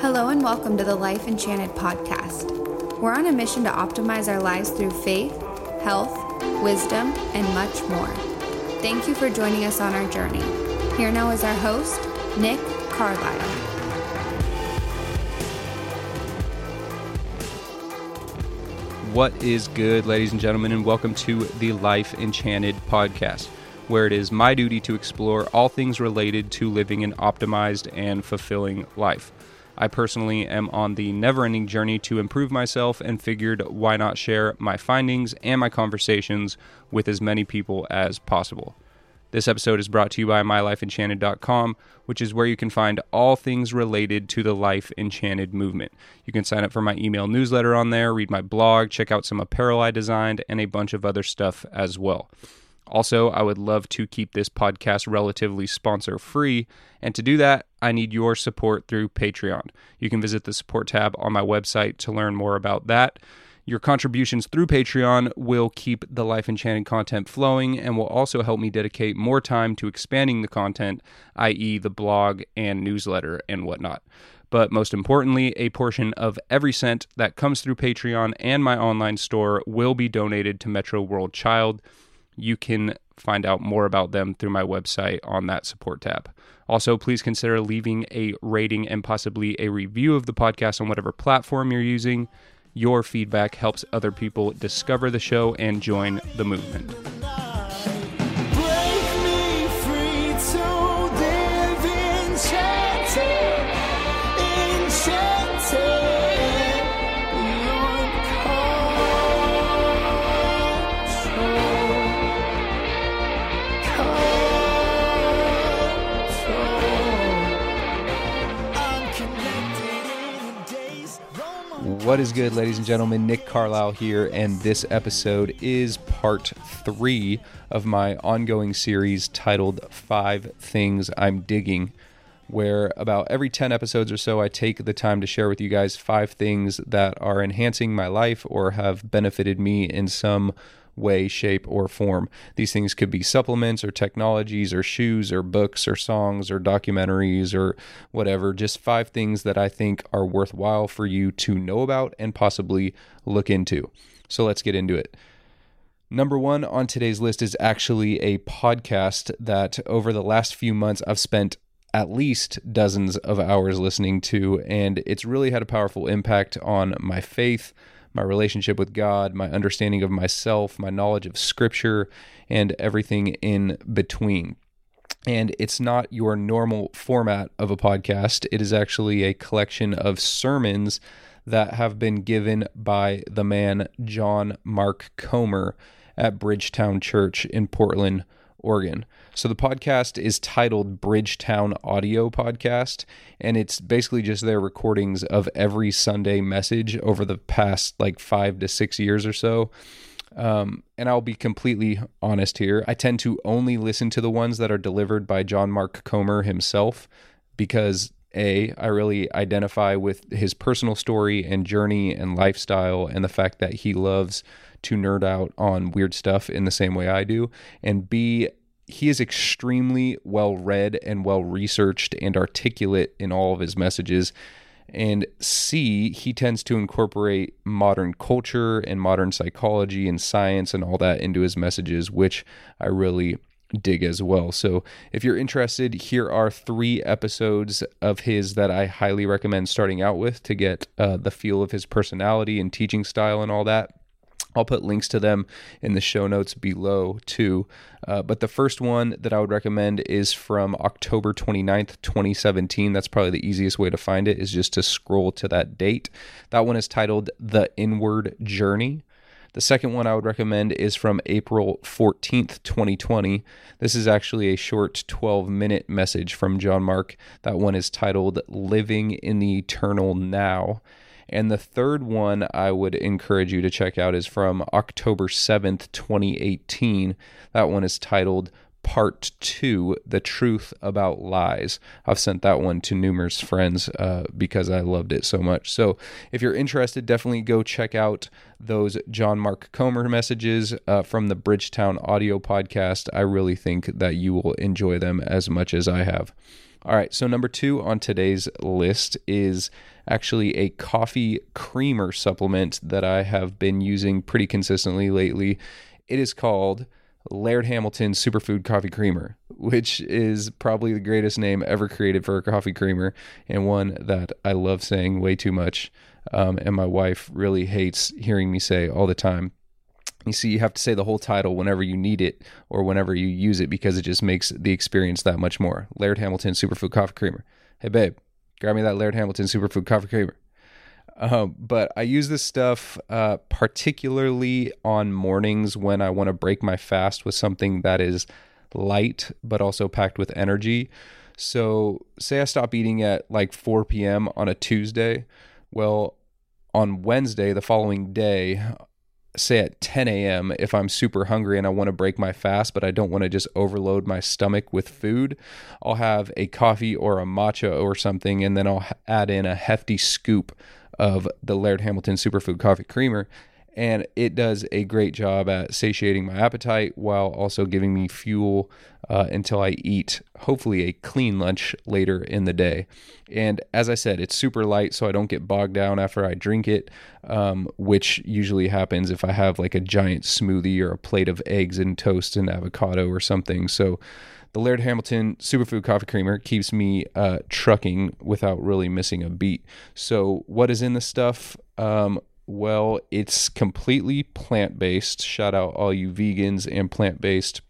Hello and welcome to the Life Enchanted podcast. We're on a mission to optimize our lives through faith, health, wisdom, and much more. Thank you for joining us on our journey. Here now is our host, Nick Carlisle. What is good, ladies and gentlemen, and welcome to the Life Enchanted podcast, where it is my duty to explore all things related to living an optimized and fulfilling life. I personally am on the never ending journey to improve myself and figured why not share my findings and my conversations with as many people as possible. This episode is brought to you by mylifeenchanted.com, which is where you can find all things related to the Life Enchanted movement. You can sign up for my email newsletter on there, read my blog, check out some apparel I designed, and a bunch of other stuff as well. Also, I would love to keep this podcast relatively sponsor free, and to do that, I need your support through Patreon. You can visit the support tab on my website to learn more about that. Your contributions through Patreon will keep the Life Enchanted content flowing and will also help me dedicate more time to expanding the content, i.e., the blog and newsletter and whatnot. But most importantly, a portion of every cent that comes through Patreon and my online store will be donated to Metro World Child. You can find out more about them through my website on that support tab. Also, please consider leaving a rating and possibly a review of the podcast on whatever platform you're using. Your feedback helps other people discover the show and join the movement. What is good, ladies and gentlemen? Nick Carlisle here, and this episode is part three of my ongoing series titled Five Things I'm Digging, where about every 10 episodes or so, I take the time to share with you guys five things that are enhancing my life or have benefited me in some way, shape, or form. These things could be supplements or technologies or shoes or books or songs or documentaries or whatever. Just five things that I think are worthwhile for you to know about and possibly look into. So let's get into it. Number one on today's list is actually a podcast that over the last few months I've spent at least dozens of hours listening to, and it's really had a powerful impact on my faith, my relationship with God, my understanding of myself, my knowledge of Scripture, and everything in between. And it's not your normal format of a podcast, it is actually a collection of sermons that have been given by the man John Mark Comer at Bridgetown Church in Portland, Oregon. So the podcast is titled Bridgetown Audio Podcast, and it's basically just their recordings of every Sunday message over the past like five to six years or so. Um, and I'll be completely honest here. I tend to only listen to the ones that are delivered by John Mark Comer himself because a I really identify with his personal story and journey and lifestyle and the fact that he loves to nerd out on weird stuff in the same way I do. And B he is extremely well read and well researched and articulate in all of his messages. And C, he tends to incorporate modern culture and modern psychology and science and all that into his messages, which I really dig as well. So if you're interested, here are three episodes of his that I highly recommend starting out with to get uh, the feel of his personality and teaching style and all that. I'll put links to them in the show notes below too. Uh, but the first one that I would recommend is from October 29th, 2017. That's probably the easiest way to find it, is just to scroll to that date. That one is titled The Inward Journey. The second one I would recommend is from April 14th, 2020. This is actually a short 12 minute message from John Mark. That one is titled Living in the Eternal Now. And the third one I would encourage you to check out is from October 7th, 2018. That one is titled Part 2 The Truth About Lies. I've sent that one to numerous friends uh, because I loved it so much. So if you're interested, definitely go check out those John Mark Comer messages uh, from the Bridgetown audio podcast. I really think that you will enjoy them as much as I have. All right, so number two on today's list is actually a coffee creamer supplement that I have been using pretty consistently lately. It is called Laird Hamilton Superfood Coffee Creamer, which is probably the greatest name ever created for a coffee creamer and one that I love saying way too much. Um, and my wife really hates hearing me say all the time. You see, you have to say the whole title whenever you need it or whenever you use it because it just makes the experience that much more. Laird Hamilton Superfood Coffee Creamer. Hey, babe, grab me that Laird Hamilton Superfood Coffee Creamer. Um, but I use this stuff uh, particularly on mornings when I want to break my fast with something that is light but also packed with energy. So, say I stop eating at like 4 p.m. on a Tuesday. Well, on Wednesday, the following day, say at 10 a.m., if I'm super hungry and I want to break my fast, but I don't want to just overload my stomach with food, I'll have a coffee or a matcha or something, and then I'll add in a hefty scoop of the Laird Hamilton Superfood Coffee Creamer. And it does a great job at satiating my appetite while also giving me fuel uh, until I eat, hopefully, a clean lunch later in the day. And as I said, it's super light, so I don't get bogged down after I drink it, um, which usually happens if I have like a giant smoothie or a plate of eggs and toast and avocado or something. So, the Laird Hamilton Superfood Coffee Creamer keeps me uh, trucking without really missing a beat. So, what is in the stuff? Um, well, it's completely plant based. Shout out all you vegans and plant based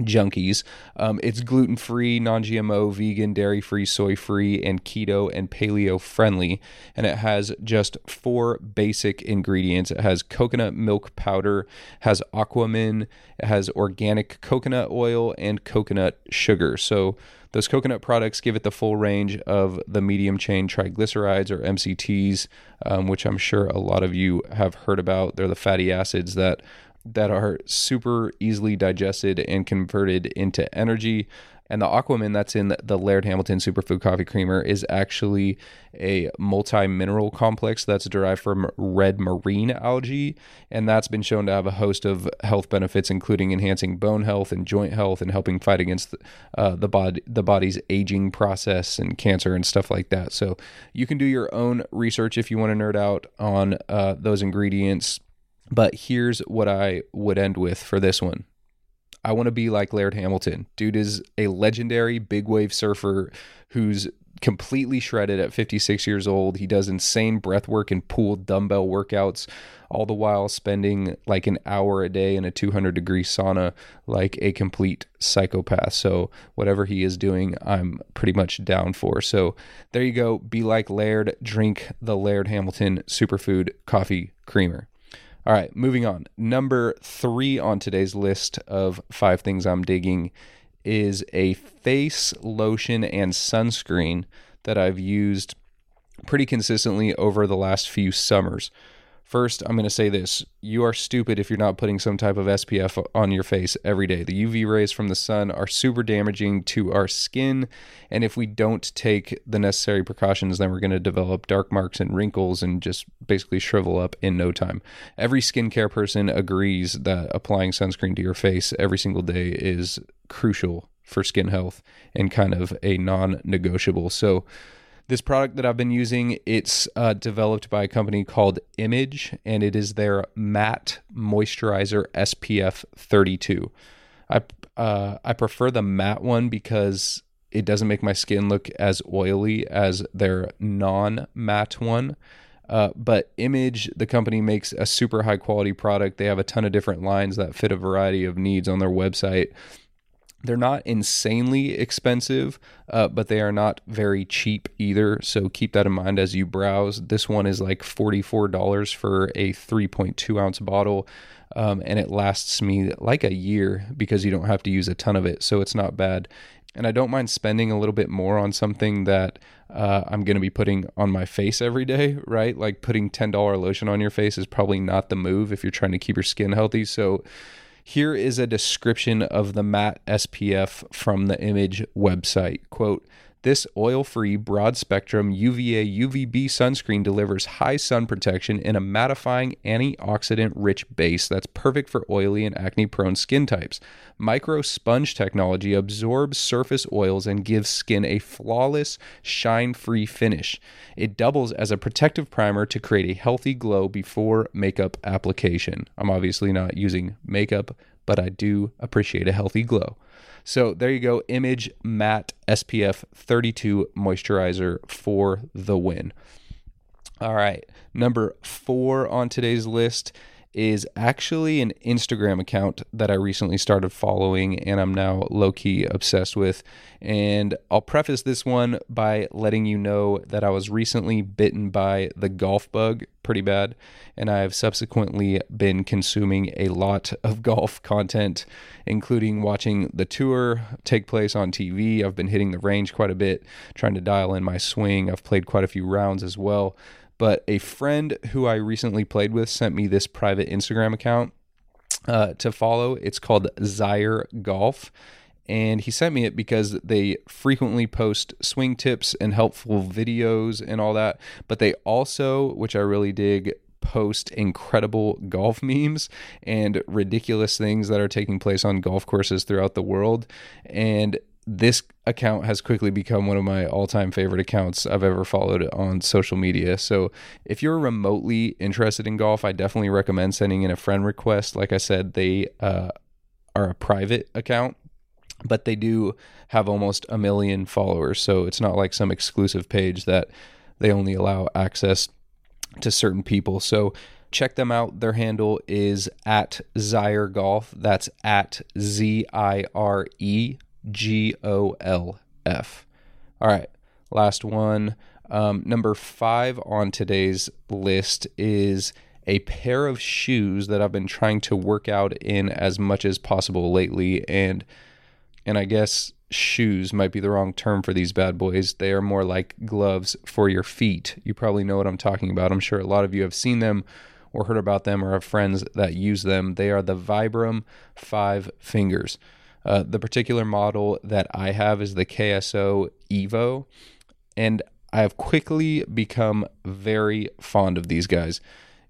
junkies. Um, it's gluten free, non GMO, vegan, dairy free, soy free, and keto and paleo friendly. And it has just four basic ingredients it has coconut milk powder, has aquamin, it has organic coconut oil, and coconut sugar. So, those coconut products give it the full range of the medium chain triglycerides or MCTs, um, which I'm sure a lot of you have heard about. They're the fatty acids that that are super easily digested and converted into energy. And the Aquamin that's in the Laird Hamilton Superfood Coffee Creamer is actually a multi mineral complex that's derived from red marine algae. And that's been shown to have a host of health benefits, including enhancing bone health and joint health and helping fight against uh, the, body, the body's aging process and cancer and stuff like that. So you can do your own research if you want to nerd out on uh, those ingredients. But here's what I would end with for this one. I want to be like Laird Hamilton. Dude is a legendary big wave surfer who's completely shredded at 56 years old. He does insane breath work and pool dumbbell workouts, all the while spending like an hour a day in a 200 degree sauna like a complete psychopath. So, whatever he is doing, I'm pretty much down for. So, there you go. Be like Laird, drink the Laird Hamilton Superfood Coffee Creamer. All right, moving on. Number three on today's list of five things I'm digging is a face lotion and sunscreen that I've used pretty consistently over the last few summers. First, I'm going to say this. You are stupid if you're not putting some type of SPF on your face every day. The UV rays from the sun are super damaging to our skin. And if we don't take the necessary precautions, then we're going to develop dark marks and wrinkles and just basically shrivel up in no time. Every skincare person agrees that applying sunscreen to your face every single day is crucial for skin health and kind of a non negotiable. So, this product that I've been using, it's uh, developed by a company called Image, and it is their matte moisturizer SPF 32. I uh, I prefer the matte one because it doesn't make my skin look as oily as their non-matte one. Uh, but Image, the company makes a super high quality product. They have a ton of different lines that fit a variety of needs on their website. They're not insanely expensive, uh, but they are not very cheap either. So keep that in mind as you browse. This one is like $44 for a 3.2 ounce bottle. Um, and it lasts me like a year because you don't have to use a ton of it. So it's not bad. And I don't mind spending a little bit more on something that uh, I'm going to be putting on my face every day, right? Like putting $10 lotion on your face is probably not the move if you're trying to keep your skin healthy. So here is a description of the matte SPF from the image website. Quote, This oil free, broad spectrum UVA UVB sunscreen delivers high sun protection in a mattifying, antioxidant rich base that's perfect for oily and acne prone skin types. Micro sponge technology absorbs surface oils and gives skin a flawless, shine free finish. It doubles as a protective primer to create a healthy glow before makeup application. I'm obviously not using makeup, but I do appreciate a healthy glow. So there you go, Image Matte SPF 32 moisturizer for the win. All right, number four on today's list is actually an Instagram account that I recently started following and I'm now low key obsessed with. And I'll preface this one by letting you know that I was recently bitten by the golf bug pretty bad, and I have subsequently been consuming a lot of golf content, including watching the tour take place on TV. I've been hitting the range quite a bit, trying to dial in my swing. I've played quite a few rounds as well. But a friend who I recently played with sent me this private Instagram account uh, to follow. It's called Zire Golf. And he sent me it because they frequently post swing tips and helpful videos and all that. But they also, which I really dig, post incredible golf memes and ridiculous things that are taking place on golf courses throughout the world. And this account has quickly become one of my all-time favorite accounts I've ever followed on social media. So, if you're remotely interested in golf, I definitely recommend sending in a friend request. Like I said, they uh, are a private account, but they do have almost a million followers. So, it's not like some exclusive page that they only allow access to certain people. So, check them out. Their handle is at Zire Golf. That's at Z I R E G O L F. All right, last one. Um, number five on today's list is a pair of shoes that I've been trying to work out in as much as possible lately, and and I guess shoes might be the wrong term for these bad boys. They are more like gloves for your feet. You probably know what I'm talking about. I'm sure a lot of you have seen them or heard about them or have friends that use them. They are the Vibram Five Fingers. Uh, the particular model that I have is the KSO Evo, and I have quickly become very fond of these guys.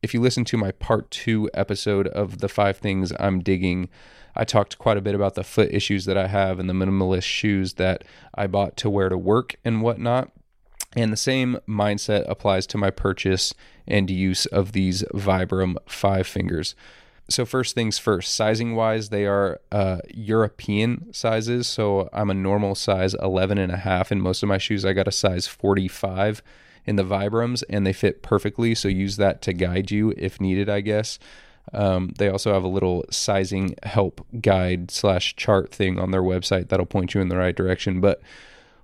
If you listen to my part two episode of the five things I'm digging, I talked quite a bit about the foot issues that I have and the minimalist shoes that I bought to wear to work and whatnot. And the same mindset applies to my purchase and use of these Vibram five fingers so first things first sizing wise they are uh, european sizes. So i'm a normal size 11 and a half. In most of my shoes i got a size 45 in the vibrams and they fit perfectly. So use that to guide you if needed i guess. Um, they also have a little sizing help guide slash chart thing on their website that'll point you in the right direction. But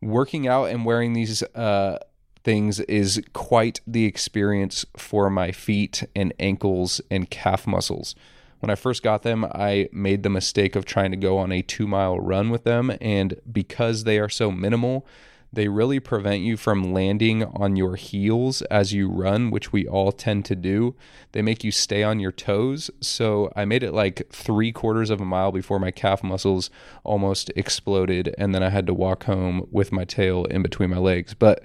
working out and wearing these uh, things is quite the experience for my feet and ankles and calf muscles. When I first got them, I made the mistake of trying to go on a two mile run with them. And because they are so minimal, they really prevent you from landing on your heels as you run, which we all tend to do. They make you stay on your toes. So I made it like three quarters of a mile before my calf muscles almost exploded. And then I had to walk home with my tail in between my legs. But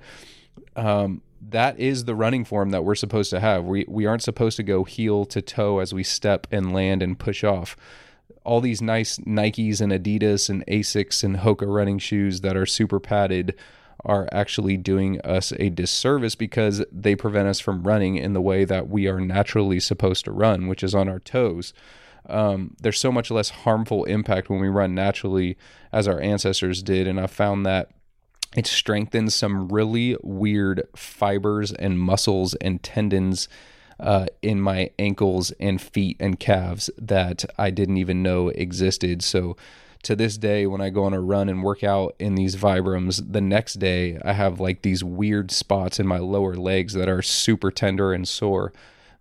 um, that is the running form that we're supposed to have. We we aren't supposed to go heel to toe as we step and land and push off. All these nice Nikes and Adidas and Asics and Hoka running shoes that are super padded are actually doing us a disservice because they prevent us from running in the way that we are naturally supposed to run, which is on our toes. Um, there's so much less harmful impact when we run naturally as our ancestors did, and I found that it strengthens some really weird fibers and muscles and tendons uh, in my ankles and feet and calves that I didn't even know existed. So to this day, when I go on a run and work out in these Vibrams, the next day I have like these weird spots in my lower legs that are super tender and sore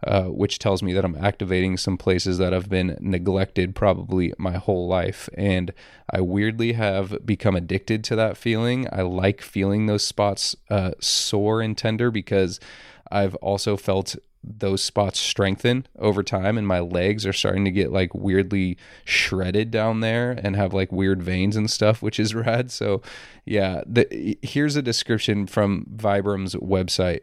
uh, which tells me that I'm activating some places that have been neglected probably my whole life. And I weirdly have become addicted to that feeling. I like feeling those spots uh, sore and tender because I've also felt those spots strengthen over time and my legs are starting to get like weirdly shredded down there and have like weird veins and stuff which is rad so yeah the, here's a description from vibram's website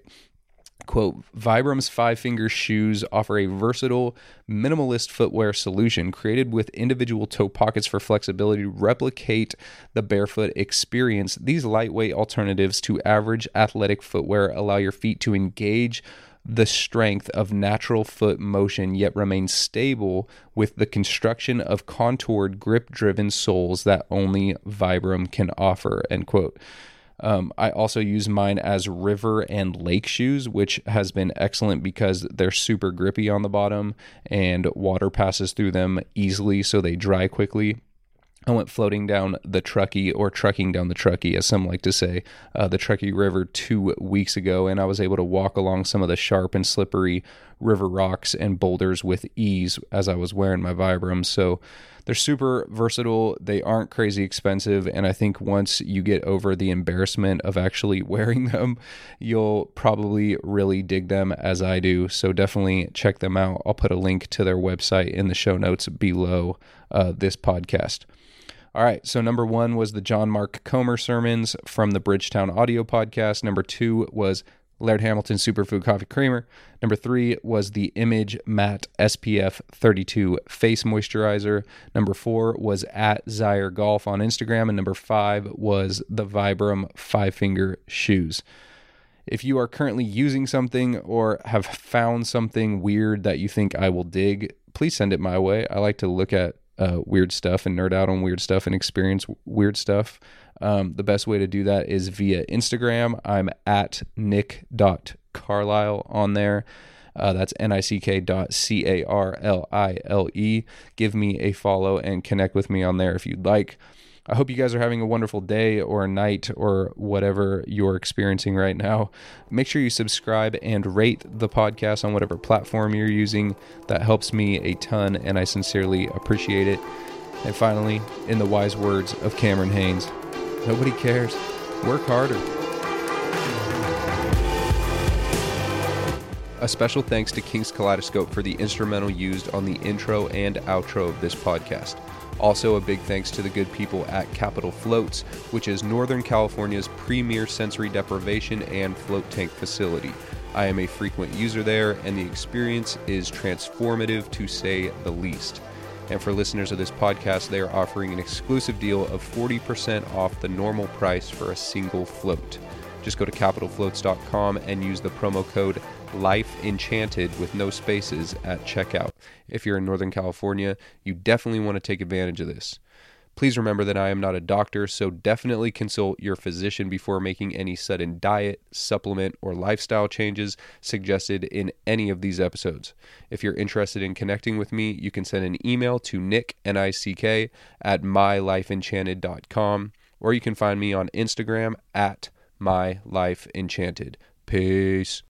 Quote, Vibram's five finger shoes offer a versatile, minimalist footwear solution created with individual toe pockets for flexibility to replicate the barefoot experience. These lightweight alternatives to average athletic footwear allow your feet to engage the strength of natural foot motion yet remain stable with the construction of contoured grip driven soles that only Vibram can offer. End quote. Um, I also use mine as river and lake shoes, which has been excellent because they're super grippy on the bottom and water passes through them easily, so they dry quickly. I went floating down the Truckee, or trucking down the Truckee, as some like to say, uh, the Truckee River two weeks ago, and I was able to walk along some of the sharp and slippery river rocks and boulders with ease as I was wearing my Vibrams. So they're super versatile. They aren't crazy expensive, and I think once you get over the embarrassment of actually wearing them, you'll probably really dig them as I do. So definitely check them out. I'll put a link to their website in the show notes below uh, this podcast. All right. So number one was the John Mark Comer sermons from the Bridgetown Audio Podcast. Number two was Laird Hamilton Superfood Coffee Creamer. Number three was the Image Matte SPF 32 Face Moisturizer. Number four was at Zire Golf on Instagram. And number five was the Vibram Five Finger Shoes. If you are currently using something or have found something weird that you think I will dig, please send it my way. I like to look at uh, weird stuff and nerd out on weird stuff and experience weird stuff. Um, the best way to do that is via Instagram. I'm at nick.carlisle on there. Uh, that's N-I-C-K dot C-A-R-L-I-L-E. Give me a follow and connect with me on there if you'd like. I hope you guys are having a wonderful day or night or whatever you're experiencing right now. Make sure you subscribe and rate the podcast on whatever platform you're using. That helps me a ton, and I sincerely appreciate it. And finally, in the wise words of Cameron Hanes, nobody cares. Work harder. A special thanks to King's Kaleidoscope for the instrumental used on the intro and outro of this podcast. Also, a big thanks to the good people at Capital Floats, which is Northern California's premier sensory deprivation and float tank facility. I am a frequent user there, and the experience is transformative to say the least. And for listeners of this podcast, they are offering an exclusive deal of 40% off the normal price for a single float. Just go to capitalfloats.com and use the promo code Life Enchanted with no spaces at checkout. If you're in Northern California, you definitely want to take advantage of this. Please remember that I am not a doctor, so definitely consult your physician before making any sudden diet, supplement, or lifestyle changes suggested in any of these episodes. If you're interested in connecting with me, you can send an email to nick, N-I-C-K, at mylifeenchanted.com, or you can find me on Instagram at mylifeenchanted. Peace.